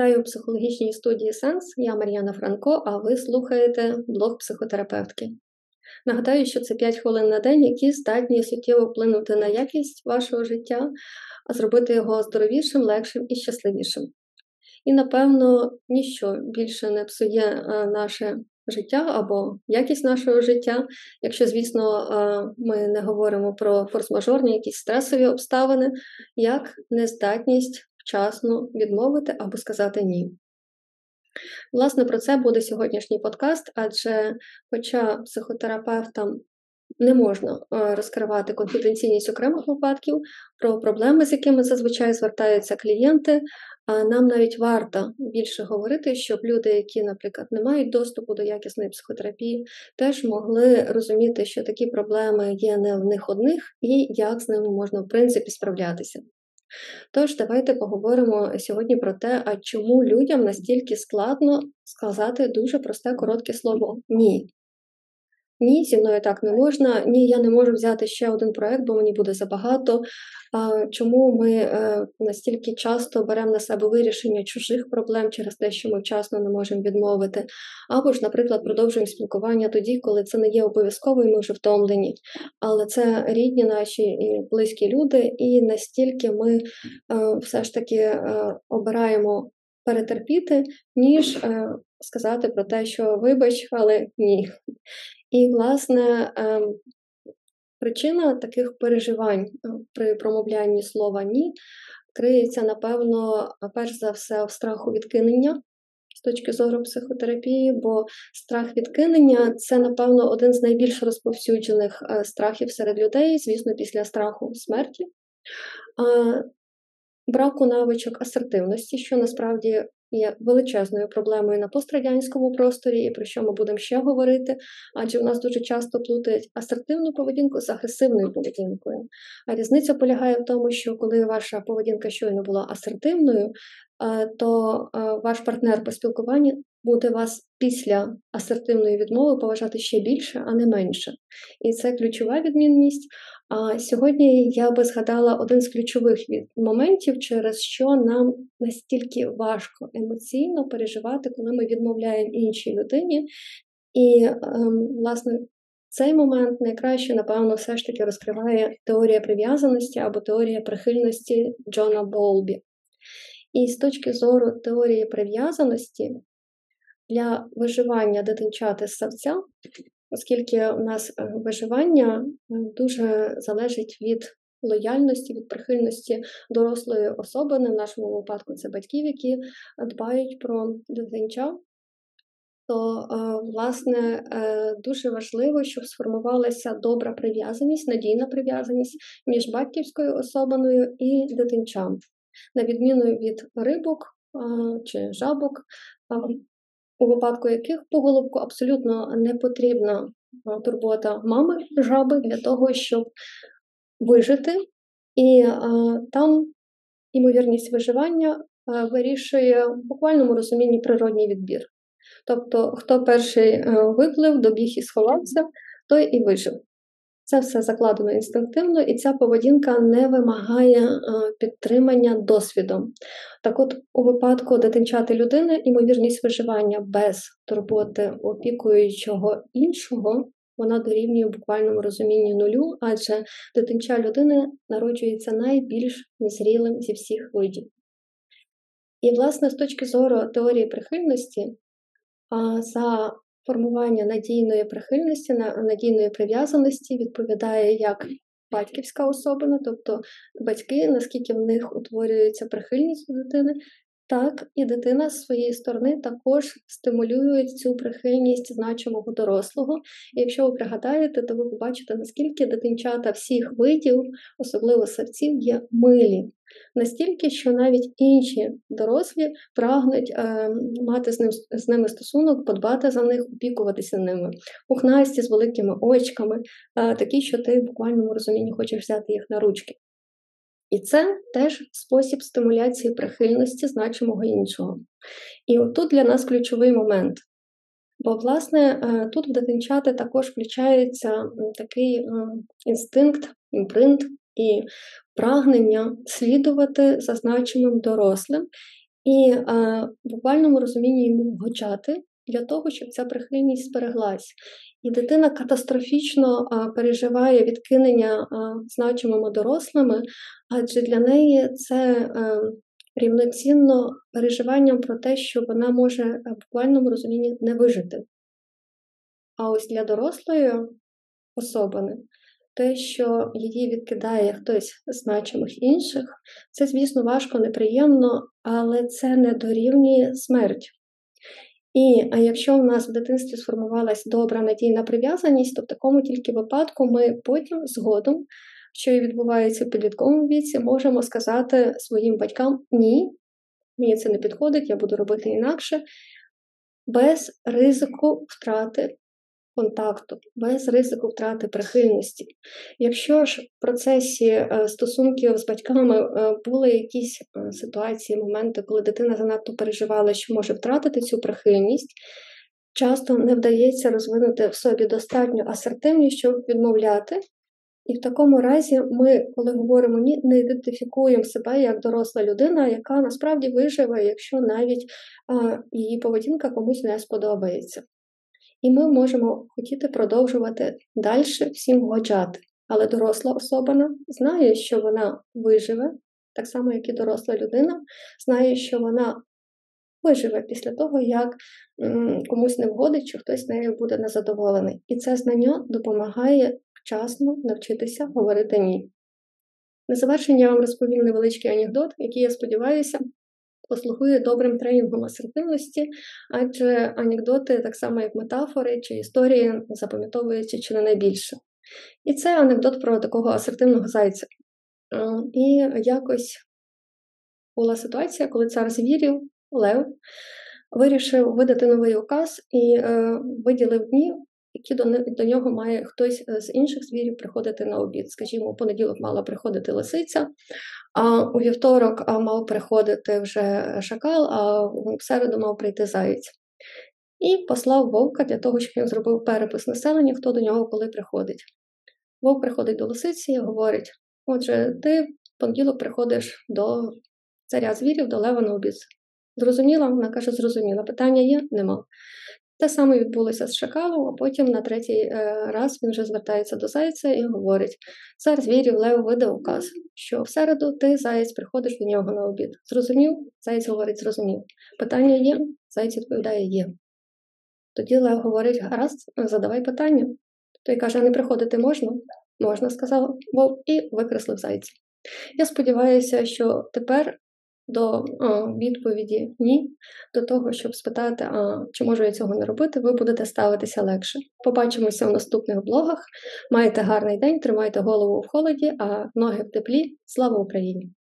Вітаю психологічній студії Сенс. Я Мар'яна Франко, а ви слухаєте блог психотерапевтки. Нагадаю, що це 5 хвилин на день, які здатні суттєво вплинути на якість вашого життя, а зробити його здоровішим, легшим і щасливішим. І, напевно, ніщо більше не псує е, наше життя або якість нашого життя, якщо, звісно, е, ми не говоримо про форс-мажорні, якісь стресові обставини, як нездатність вчасно відмовити або сказати ні. Власне, про це буде сьогоднішній подкаст, адже, хоча психотерапевтам не можна е, розкривати конфіденційність окремих випадків про проблеми, з якими зазвичай звертаються клієнти, нам навіть варто більше говорити, щоб люди, які, наприклад, не мають доступу до якісної психотерапії, теж могли розуміти, що такі проблеми є не в них одних, і як з ними можна в принципі справлятися. Тож, давайте поговоримо сьогодні про те, а чому людям настільки складно сказати дуже просте коротке слово ні. Ні, зі мною так не можна. Ні, я не можу взяти ще один проект, бо мені буде забагато. Чому ми е, настільки часто беремо на себе вирішення чужих проблем через те, що ми вчасно не можемо відмовити, або ж, наприклад, продовжуємо спілкування тоді, коли це не є обов'язково, і ми вже втомлені. Але це рідні наші і близькі люди, і настільки ми е, все ж таки е, обираємо перетерпіти, ніж сказати про те, що вибач, але ні. І, власне, ем, причина таких переживань е, при промовлянні слова ні криється, напевно, перш за все, в страху відкинення. З точки зору психотерапії, бо страх відкинення це, напевно, один з найбільш розповсюджених е, страхів серед людей, звісно, після страху смерті, браку навичок асертивності, що насправді є величезною проблемою на пострадянському просторі, і про що ми будемо ще говорити, адже у нас дуже часто плутають асертивну поведінку з агресивною поведінкою. А різниця полягає в тому, що коли ваша поведінка щойно була асертивною, е, то е, ваш партнер по спілкуванню буде вас після асертивної відмови поважати ще більше, а не менше. І це ключова відмінність. А сьогодні я би згадала один з ключових моментів, через що нам настільки важко емоційно переживати, коли ми відмовляємо іншій людині. І, ем, власне, цей момент найкраще, напевно, все ж таки розкриває теорія прив'язаності або теорія прихильності Джона Болбі. І з точки зору теорії прив'язаності для виживання дитинчати з савця оскільки у нас е, виживання е, дуже залежить від лояльності, від прихильності дорослої особи, в нашому випадку це батьків, які дбають про дитинча. То, е, власне, дуже важливо, щоб сформувалася добра прив'язаність, надійна прив'язаність між батьківською особиною і дитинчам. На відміну від рибок чи жабок, у випадку яких поголовку абсолютно не потрібна турбота мами жаби для того, щоб вижити, і а, там імовірність виживання а, вирішує в буквальному розумінні природній відбір. Тобто, хто перший е, виплив, добіг і сховався, той і вижив. Це все закладено інстинктивно, і ця поведінка не вимагає е, підтримання досвідом. Так от, у випадку дитинчати людини, ймовірність виживання без турботи опікуючого іншого, вона дорівнює в буквальному розумінні нулю, адже дитинча людини народжується найбільш незрілим зі всіх видів. І, власне, з точки зору теорії прихильності, за формування надійної прихильності, надійної прив'язаності відповідає як батьківська особина, тобто батьки, наскільки в них утворюється прихильність до дитини, так і дитина з своєї сторони також стимулює цю прихильність значимого дорослого. І якщо ви пригадаєте, то ви побачите, наскільки дитинчата всіх видів, особливо серців, є милі. Настільки, що навіть інші дорослі прагнуть е, мати з ним з ними стосунок, подбати за них, опікуватися ними, пухнасті з великими очками, е, такі, що ти в буквальному розумінні хочеш взяти їх на ручки. І це теж спосіб стимуляції прихильності значимого іншого. І отут для нас ключовий момент. Бо, власне, е, тут в дитинчати також включається такий е, інстинкт, імпринт і прагнення слідувати за значимим дорослим. і е, в буквальному розумінні йому вгочати для того, щоб ця прихильність збереглась. І дитина катастрофічно переживає відкинення а, значимими дорослими, адже для неї це е, рівноцінно переживанням про те, що вона може в буквальному розумінні не вижити. А ось для дорослої особини те, що її відкидає хтось з значимих інших, це, звісно, важко, неприємно, але це не дорівнює смерть. І якщо в нас в дитинстві сформувалась добра надійна прив'язаність, то в такому тільки випадку ми потім згодом, що і відбувається в підлітковому віці, можемо сказати своїм батькам ні, мені це не підходить, я буду робити інакше, без ризику втрати контакту, без ризику втрати прихильності. Якщо ж в процесі е, стосунків з батьками е, були якісь е, ситуації, моменти, коли дитина занадто переживала, що може втратити цю прихильність, часто не вдається розвинути в собі достатньо асертивність, щоб відмовляти. І в такому разі ми, коли говоримо ні, не ідентифікуємо себе як доросла людина, яка насправді виживе, якщо навіть а, її поведінка комусь не сподобається. І ми можемо хотіти продовжувати далі всім вгоджати. Але доросла особина знає, що вона виживе, так само, як і доросла людина, знає, що вона виживе після того, як комусь не вгодить, чи хтось нею буде незадоволений. І це знання допомагає вчасно навчитися говорити ні. На завершення я вам розповім невеличкий анекдот, який, я сподіваюся, послугує добрим тренінгом асертивності, адже анекдоти, так само як метафори чи історії, запам'ятовуються чи не найбільше. І це анекдот про такого асертивного зайця. І якось була ситуація, коли цар звірів, Лев, вирішив видати новий указ і е, виділив дні, які до, до нього має хтось з інших звірів приходити на обід. Скажімо, у понеділок мала приходити лисиця, а у вівторок мав приходити вже шакал, а в середу мав прийти заєць. І послав вовка для того, щоб він зробив перепис населення, хто до нього коли приходить. Вовк приходить до лисиці і говорить: Отже, ти в понеділок приходиш до царя звірів, до Лева на обід. Зрозуміла? Вона каже, зрозуміла. Питання є? Нема. Те саме відбулося з шакалом, а потім на третій е, раз він вже звертається до зайця і говорить: цар звірів Лев видав указ, що в середу ти заєць приходиш до нього на обід. Зрозумів? Заєць говорить, зрозумів. Питання є, заєць відповідає є. Тоді Лев говорить: гаразд, задавай питання. Той каже: а не приходити можна? Можна, сказав Вовк, і викреслив зайця. Я сподіваюся, що тепер до відповіді ні, до того, щоб спитати, а чи можу я цього не робити, ви будете ставитися легше. Побачимося в наступних блогах. Майте гарний день, тримайте голову в холоді, а ноги в теплі. Слава Україні!